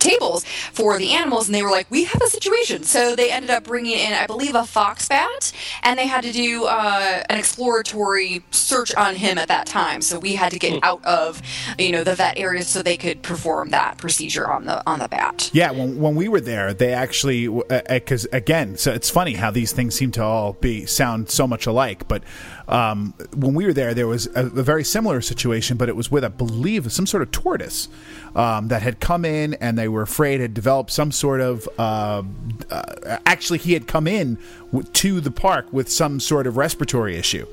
tables for the animals and they were like we have a situation. So they ended up bringing in i believe a fox bat and they had to do uh, an exploratory search on him at that time. So we had to get hmm. out of you know the vet area so they could perform that procedure on the on the bat. Yeah, when, when we were there, they actually uh, uh, because again, so it's funny how these things seem to all be sound so much alike. But um, when we were there, there was a, a very similar situation, but it was with I believe some sort of tortoise um, that had come in, and they were afraid had developed some sort of. Uh, uh, actually, he had come in w- to the park with some sort of respiratory issue.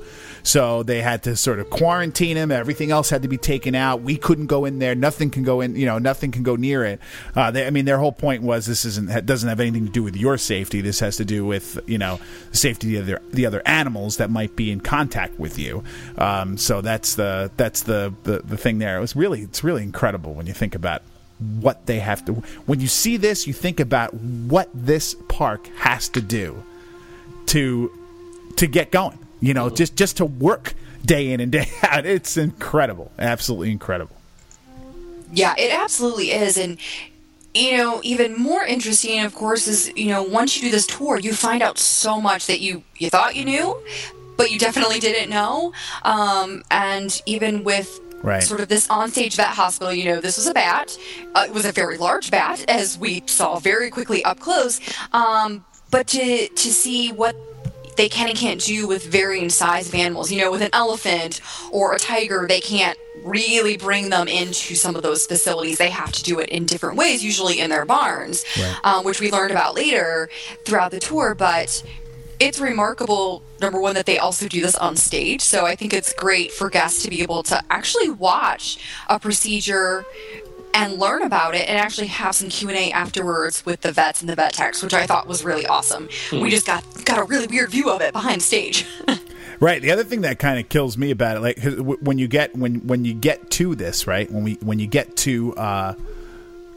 So they had to sort of quarantine him. Everything else had to be taken out. We couldn't go in there. Nothing can go in. You know, nothing can go near it. Uh, they, I mean, their whole point was this isn't doesn't have anything to do with your safety. This has to do with you know the safety of the other, the other animals that might be in contact with you. Um, so that's the that's the, the the thing there. It was really it's really incredible when you think about what they have to. When you see this, you think about what this park has to do to to get going. You know, just just to work day in and day out. It's incredible, absolutely incredible. Yeah, it absolutely is. And, you know, even more interesting, of course, is, you know, once you do this tour, you find out so much that you, you thought you knew, but you definitely didn't know. Um, and even with Right. sort of this onstage vet hospital, you know, this was a bat. Uh, it was a very large bat, as we saw very quickly up close. Um, but to, to see what they can and can't do with varying size of animals. You know, with an elephant or a tiger, they can't really bring them into some of those facilities. They have to do it in different ways, usually in their barns, um, which we learned about later throughout the tour. But it's remarkable, number one, that they also do this on stage. So I think it's great for guests to be able to actually watch a procedure and learn about it and actually have some q&a afterwards with the vets and the vet techs which i thought was really awesome we just got got a really weird view of it behind stage Right. The other thing that kind of kills me about it, like when you get when when you get to this, right? When we when you get to uh,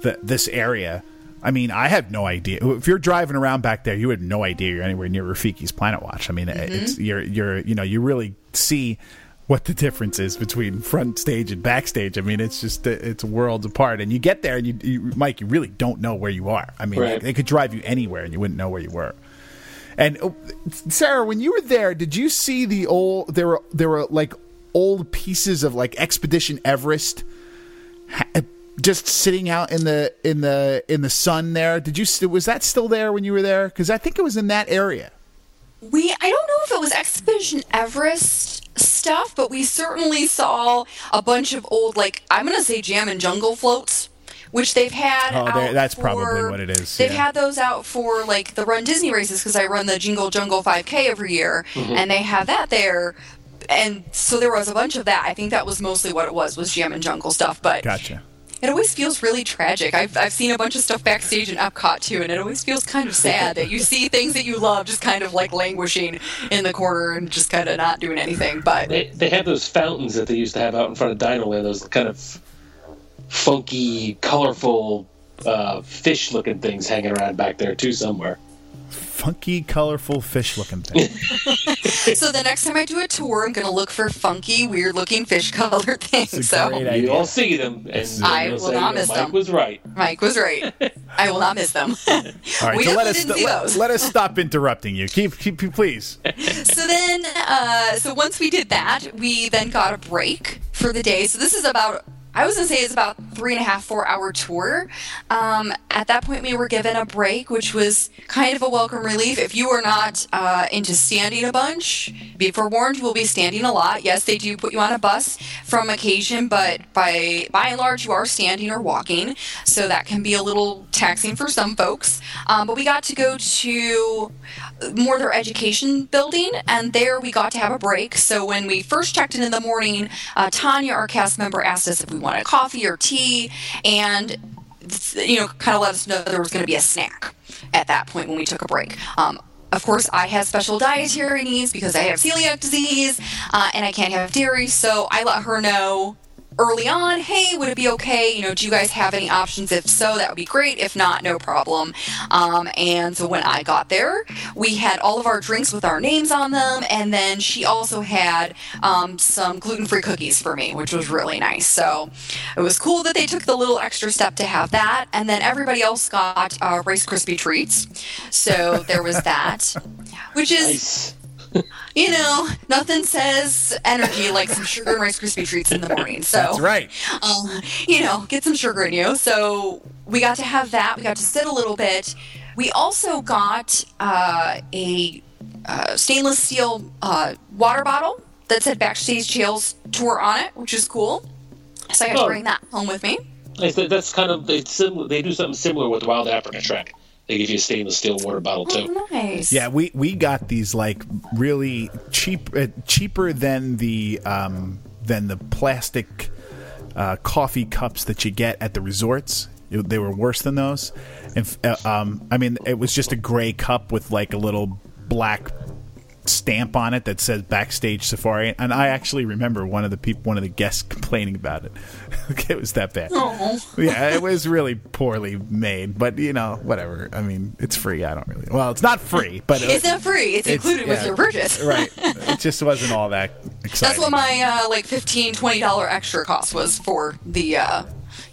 the, this area, I mean, I have no idea. If you're driving around back there, you have no idea you're anywhere near Rafiki's Planet Watch. I mean, it's you're you're you know you really see what the difference is between front stage and backstage. I mean, it's just it's worlds apart. And you get there, and you, you Mike, you really don't know where you are. I mean, Right. they could drive you anywhere, and you wouldn't know where you were. And oh, Sarah, when you were there, did you see the old? There were there were like old pieces of like Expedition Everest, just sitting out in the in the in the sun. There, did you? Was that still there when you were there? Because I think it was in that area. we i don't know if it was expedition everest stuff but we certainly saw a bunch of old like i'm gonna say Jammin' Jungle floats which they've had Oh, out that's for- probably what it is, They've yeah. had those out for like the Run Disney races because I run the Jingle Jungle 5K every year, Mm-hmm. and they have that there. And so there was a bunch of that. I think that was mostly what it was was Jammin' Jungle stuff. But Gotcha. It always feels really tragic. I've, I've seen a bunch of stuff backstage in Epcot too, and it always feels kind of sad that you see things that you love just kind of like languishing in the corner and just kind of not doing anything. But They, they have those fountains that they used to have out in front of Dino Land, those kind of funky, colorful, uh, fish looking things hanging around back there, too, somewhere. Funky, colorful, fish-looking thing. so the next time I do a tour, I'm gonna look for funky, weird-looking fish-colored things. So great You idea. all see them, and I you'll say, not miss Mike them." Mike was right. Mike was right. I will not miss them. All right, we so let us didn't see let, those. let us stop interrupting you. Keep, keep please. so then, uh, so once we did that, we then got a break for the day. So this is about I was gonna say it's about three and a half, four hour tour. Um, at that point, we were given a break, which was kind of a welcome relief. If you are not uh, into standing a bunch, be forewarned, you will be standing a lot. Yes, they do put you on a bus from occasion, but by by and large, you are standing or walking, so that can be a little taxing for some folks. Um, but we got to go to more their education building, and there we got to have a break. So when we first checked in in the morning, uh, Tanya, our cast member, asked us if we wanted coffee or tea, and you know, kind of let us know there was going to be a snack at that point when we took a break. Um, of course, I have special dietary needs because I have celiac disease uh, and I can't have dairy, so I let her know early on, hey, would it be okay? You know, do you guys have any options? If so, that would be great. If not, no problem. Um, and so when I got there, we had all of our drinks with our names on them, and then she also had um, some gluten free cookies for me, which was really nice. So it was cool that they took the little extra step to have that. And then everybody else got uh, Rice Krispie treats. So there was that, which is. Nice. You know, nothing says energy like some sugar and Rice Krispie treats in the morning. So That's right. um, you know, get some sugar in you. So we got to have that. We got to sit a little bit. We also got uh, a uh, stainless steel uh, water bottle that said Backstage Tales Tour on it, which is cool. So I got to Oh. bring that home with me. That's kind of they sim- they do something similar with the Wild Africa Trek. They give you a stainless steel water bottle too. Oh, nice. Yeah, we we got these like really cheap, uh, cheaper than the um, than the plastic uh, coffee cups that you get at the resorts. It- They were worse than those. And, uh, um, I mean, it was just a gray cup with like a little black stamp on it that says backstage safari and i actually remember one of the people one of the guests complaining about it it was that bad yeah, it was really poorly made, but you know, whatever. I mean, it's free. I don't really. Well, it's not free, but It's not free. It's, It's- included with your purchase. right. It just wasn't all that exciting. That's what my uh, like 15 20 dollar extra cost was for the uh,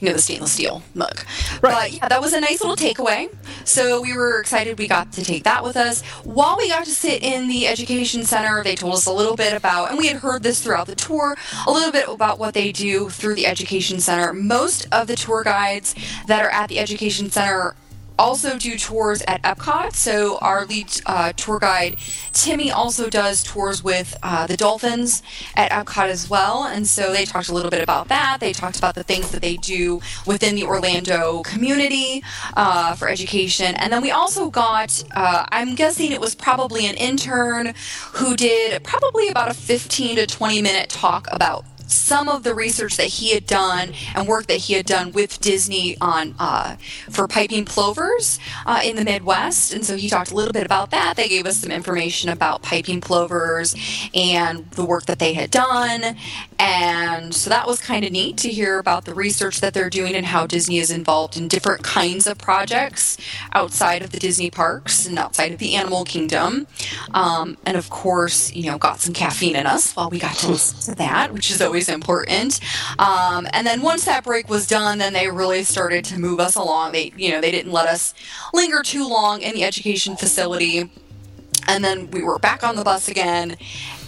you know the stainless steel mug. Right. But yeah, that was a nice little takeaway. So we were excited we got to take that with us. While we got to sit in the education center, they told us a little bit about, and we had heard this throughout the tour, a little bit about what they do through the education center. Most of the tour guides that are at the education center also do tours at Epcot. So our lead uh, tour guide Timmy also does tours with uh, the Dolphins at Epcot as well. And so they talked a little bit about that. They talked about the things that they do within the Orlando community uh, for education. And then we also got, uh, I'm guessing it was probably an intern who did probably about a 15 to 20 minute talk about some of the research that he had done and work that he had done with Disney on uh, for piping plovers uh, in the Midwest, and so he talked a little bit about that. They gave us some information about piping plovers and the work that they had done, and so that was kind of neat to hear about the research that they're doing and how Disney is involved in different kinds of projects outside of the Disney parks and outside of the animal kingdom. Um, and of course, you know, got some caffeine in us while we got to listen to that, which is always important. Um, and then once that break was done, then they really started to move us along. They, you know, they didn't let us linger too long in the education facility. And then we were back on the bus again.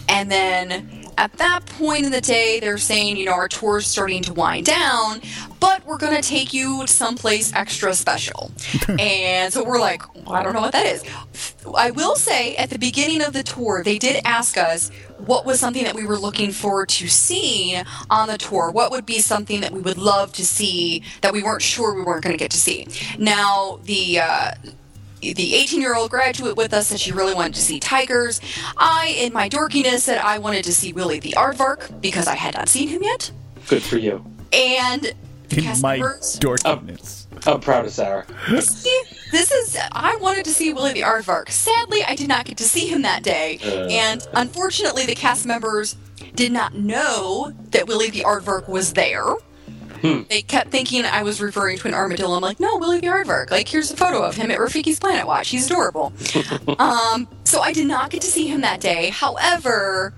And then at that point in the day, they're saying, you know, our tour's starting to wind down, but we're going to take you someplace extra special. and so we're like, well, I don't know what that is. I will say at the beginning of the tour, they did ask us what was something that we were looking forward to seeing on the tour. What would be something that we would love to see that we weren't sure we weren't going to get to see. Now, the. Uh, the 18 year old graduate with us said she really wanted to see tigers. I, in my dorkiness, said I wanted to see Willie the Aardvark because I had not seen him yet. Good for you. And the in my members- dorkiness. I'm proud of Sarah. See, this is I wanted to see Willie the Aardvark. Sadly, I did not get to see him that day, and unfortunately, the cast members did not know that Willie the Aardvark was there. They kept thinking I was referring to an armadillo. I'm like, no, Willie the Aardvark. Like, here's a photo of him at Rafiki's Planet Watch. He's adorable. um, so I did not get to see him that day. However,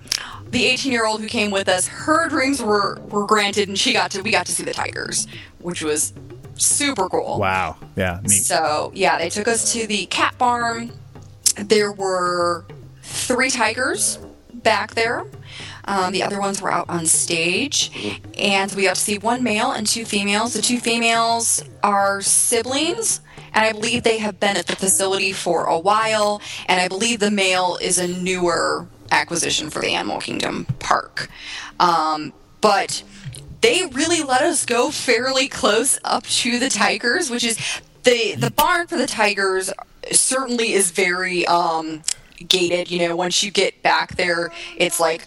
the 18 year old who came with us, her dreams were were granted, and she got to we got to see the tigers, which was super cool. Wow. Yeah. Neat. So yeah, they took us to the cat farm. There were three tigers back there. Um, the other ones were out on stage, and we got to see one male and two females. The two females are siblings, and I believe they have been at the facility for a while. And I believe the male is a newer acquisition for the Animal Kingdom park. Um, but they really let us go fairly close up to the tigers, which is the the barn for the tigers certainly is very um, gated. You know, once you get back there, it's like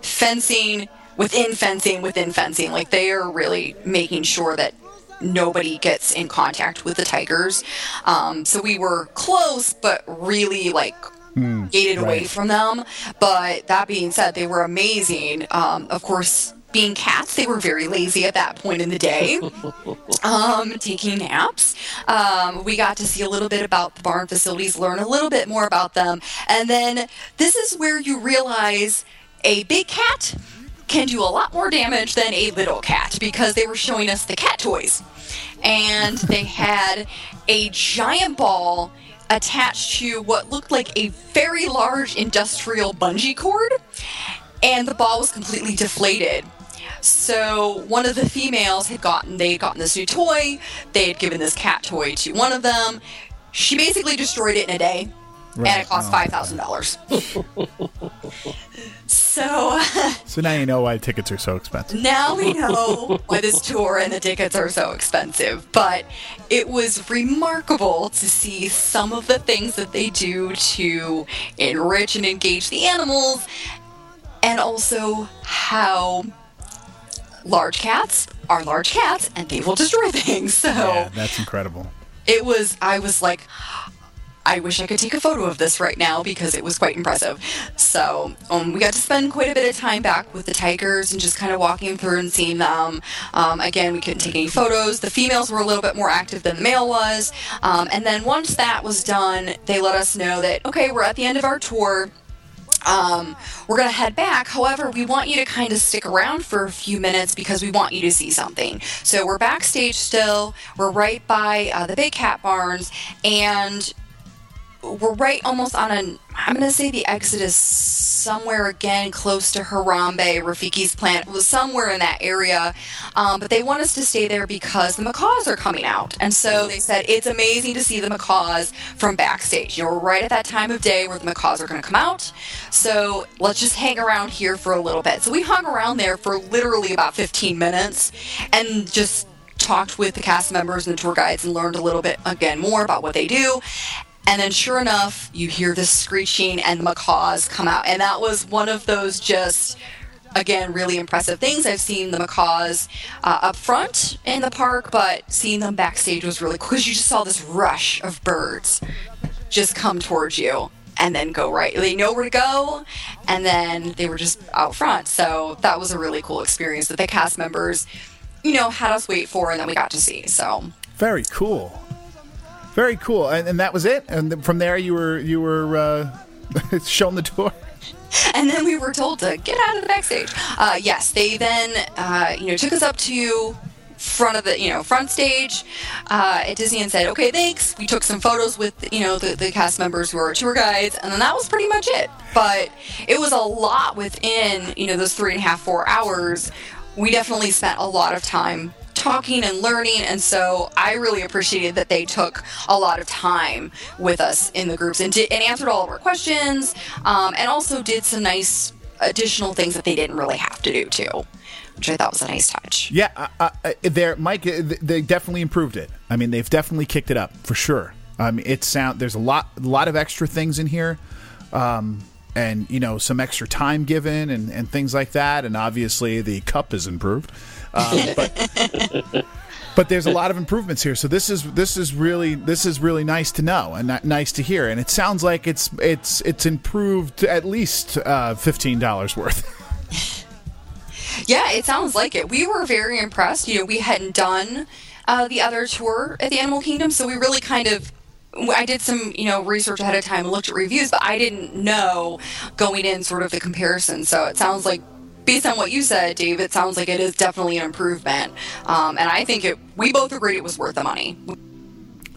fencing within fencing within fencing. Like they are really making sure that nobody gets in contact with the tigers. Um, so we were close, but really like gated away from them. But that being said, they were amazing. Um, of course. Being cats, they were very lazy at that point in the day, um, taking naps. Um, we got to see a little bit about the barn facilities, learn a little bit more about them, and then this is where you realize a big cat can do a lot more damage than a little cat because they were showing us the cat toys. And they had a giant ball attached to what looked like a very large industrial bungee cord, and the ball was completely deflated. So one of the females had gotten they had gotten this new toy. They had given this cat toy to one of them. She basically destroyed it in a day, and it cost Oh, five thousand dollars. so So now you know why tickets are so expensive. now we know why this tour and the tickets are so expensive. But it was remarkable to see some of the things that they do to enrich and engage the animals, and also how large cats are large cats and they will destroy things. So Yeah, that's incredible. it was i was like i wish i could take a photo of this right now because it was quite impressive so um, we got to spend quite a bit of time back with the tigers and just kind of walking through and seeing them um, again we couldn't take any photos the females were a little bit more active than the male was um, and then once that was done they let us know that okay we're at the end of our tour um, we're going to head back. However, we want you to kind of stick around for a few minutes because we want you to see something. So we're backstage still. We're right by uh, the Big Cat Barns, and we're right almost on an. I'm going to say the exit is somewhere again close to Harambe, Rafiki's plant. Was somewhere in that area, um, but they want us to stay there because the macaws are coming out, and so they said it's amazing to see the macaws from backstage. You know, we're right at that time of day where the macaws are going to come out, so let's just hang around here for a little bit. So we hung around there for literally about 15 minutes, and just talked with the cast members and the tour guides and learned a little bit again more about what they do. And then, sure enough, you hear this screeching and the macaws come out. And that was one of those just, again, really impressive things. I've seen the macaws uh, up front in the park, but seeing them backstage was really cool because you just saw this rush of birds just come towards you and then go right. They know where to go, and then they were just out front. So that was a really cool experience that the cast members, you know, had us wait for and that we got to see. So Very cool. Very cool. And, and that was it. And from there, you were you were uh, shown the tour. and then we were told to get out of the backstage. Uh, yes, they then uh, you know took us up to front of the you know front stage uh, at Disney and said, okay, thanks. We took some photos with you know the, the cast members who are tour guides, and then that was pretty much it. But it was a lot within you know those three and a half four hours. We definitely spent a lot of time talking and learning and so i really appreciated that they took a lot of time with us in the groups and, did, and answered all of our questions um, and also did some nice additional things that they didn't really have to do too which i thought was a nice touch Yeah, uh, uh, uh, there, Mike. uh, They definitely improved it. I mean, they've definitely kicked it up for sure. Mean, it sound there's a lot, a lot of extra things in here, um, and you know, some extra time given and, and things like that. And obviously, the cup is improved. Um, but but there's a lot of improvements here. So this is this is really this is really nice to know and ni- nice to hear. And it sounds like it's it's it's improved at least uh, fifteen dollars worth. Yeah, it sounds like it. We were very impressed. You know, we hadn't done uh, the other tour at the Animal Kingdom, so we really kind of. I did some, you know, research ahead of time and looked at reviews, but I didn't know going in sort of the comparison. So it sounds like, based on what you said, Dave, it sounds like it is definitely an improvement. Um, and I think it. We both agreed it was worth the money.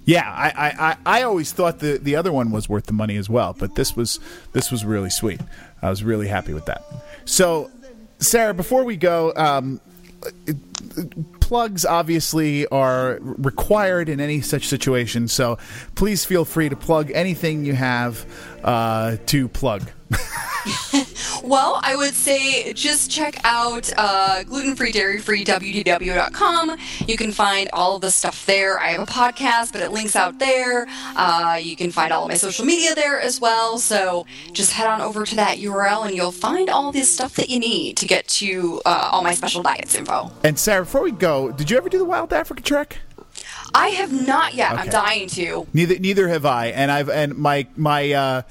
Yeah, I, I, I, always thought the, the other one was worth the money as well, but this was this was really sweet. I was really happy with that. So, Sarah, before we go, um, plugs obviously are required in any such situation. So please feel free to plug anything you have uh, to plug. Well, I would say just check out uh, gluten-free, dairy-free wdw.com. You can find all of the stuff there. I have a podcast, but it links out there. Uh, you can find all of my social media there as well. So just head on over to that URL, and you'll find all this stuff that you need to get to uh, all my special diets info. And Sarah, before we go, did you ever do the Wild Africa trek? I have not yet. I'm dying to. Neither neither have I. And I've and my my uh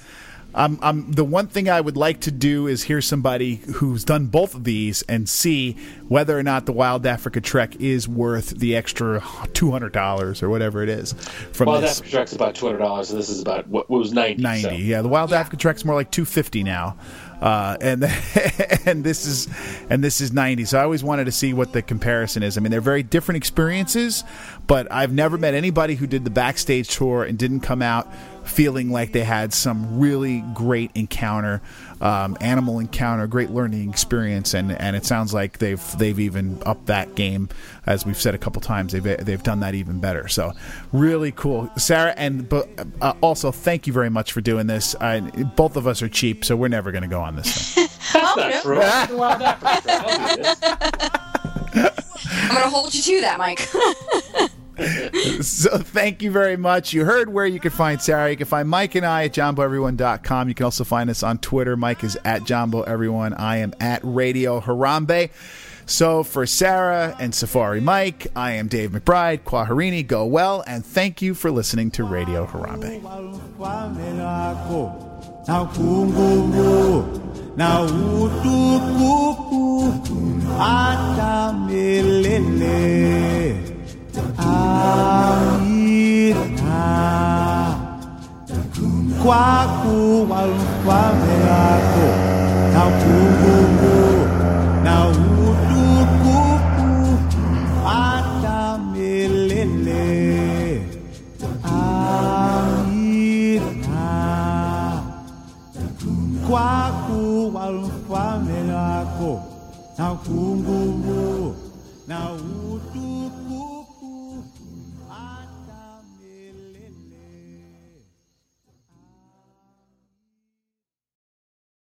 I'm, I'm the one thing I would like to do is hear somebody who's done both of these and see whether or not the Wild Africa Trek is worth the extra two hundred dollars or whatever it is from Well, this that Trek's about two hundred dollars, and this is about what, what was ninety. ninety. so. Yeah, the Wild Africa Trek's more like two fifty now, uh, and and this is and this is ninety. So I always wanted to see what the comparison is. I mean, they're very different experiences, but I've never met anybody who did the backstage tour and didn't come out feeling like they had some really great encounter, um, animal encounter, great learning experience, and and it sounds like they've they've even upped that game, as we've said a couple times. They've they've done that even better. So really cool, Sarah, and but uh, also thank you very much for doing this. I, both of us are cheap, so we're never going to go on this thing. That's not true. I'm the Wild Africa Trek. I'll do this. I'm going to hold you to that, Mike. so thank you very much. You heard where you can find Sarah. You can find Mike and I at jamboeveryone.com. You can also find us on Twitter. Mike is at jamboeveryone. I am at Radio Harambe. So for Sarah and Safari Mike, I am Dave McBride. Kwaherini, go well, and thank you for listening to Radio Harambe. Walufalelako na kungumu na wako na utukufu hata milele. Amina. Kwa kuwa ufalme wako na kungumu na utukufu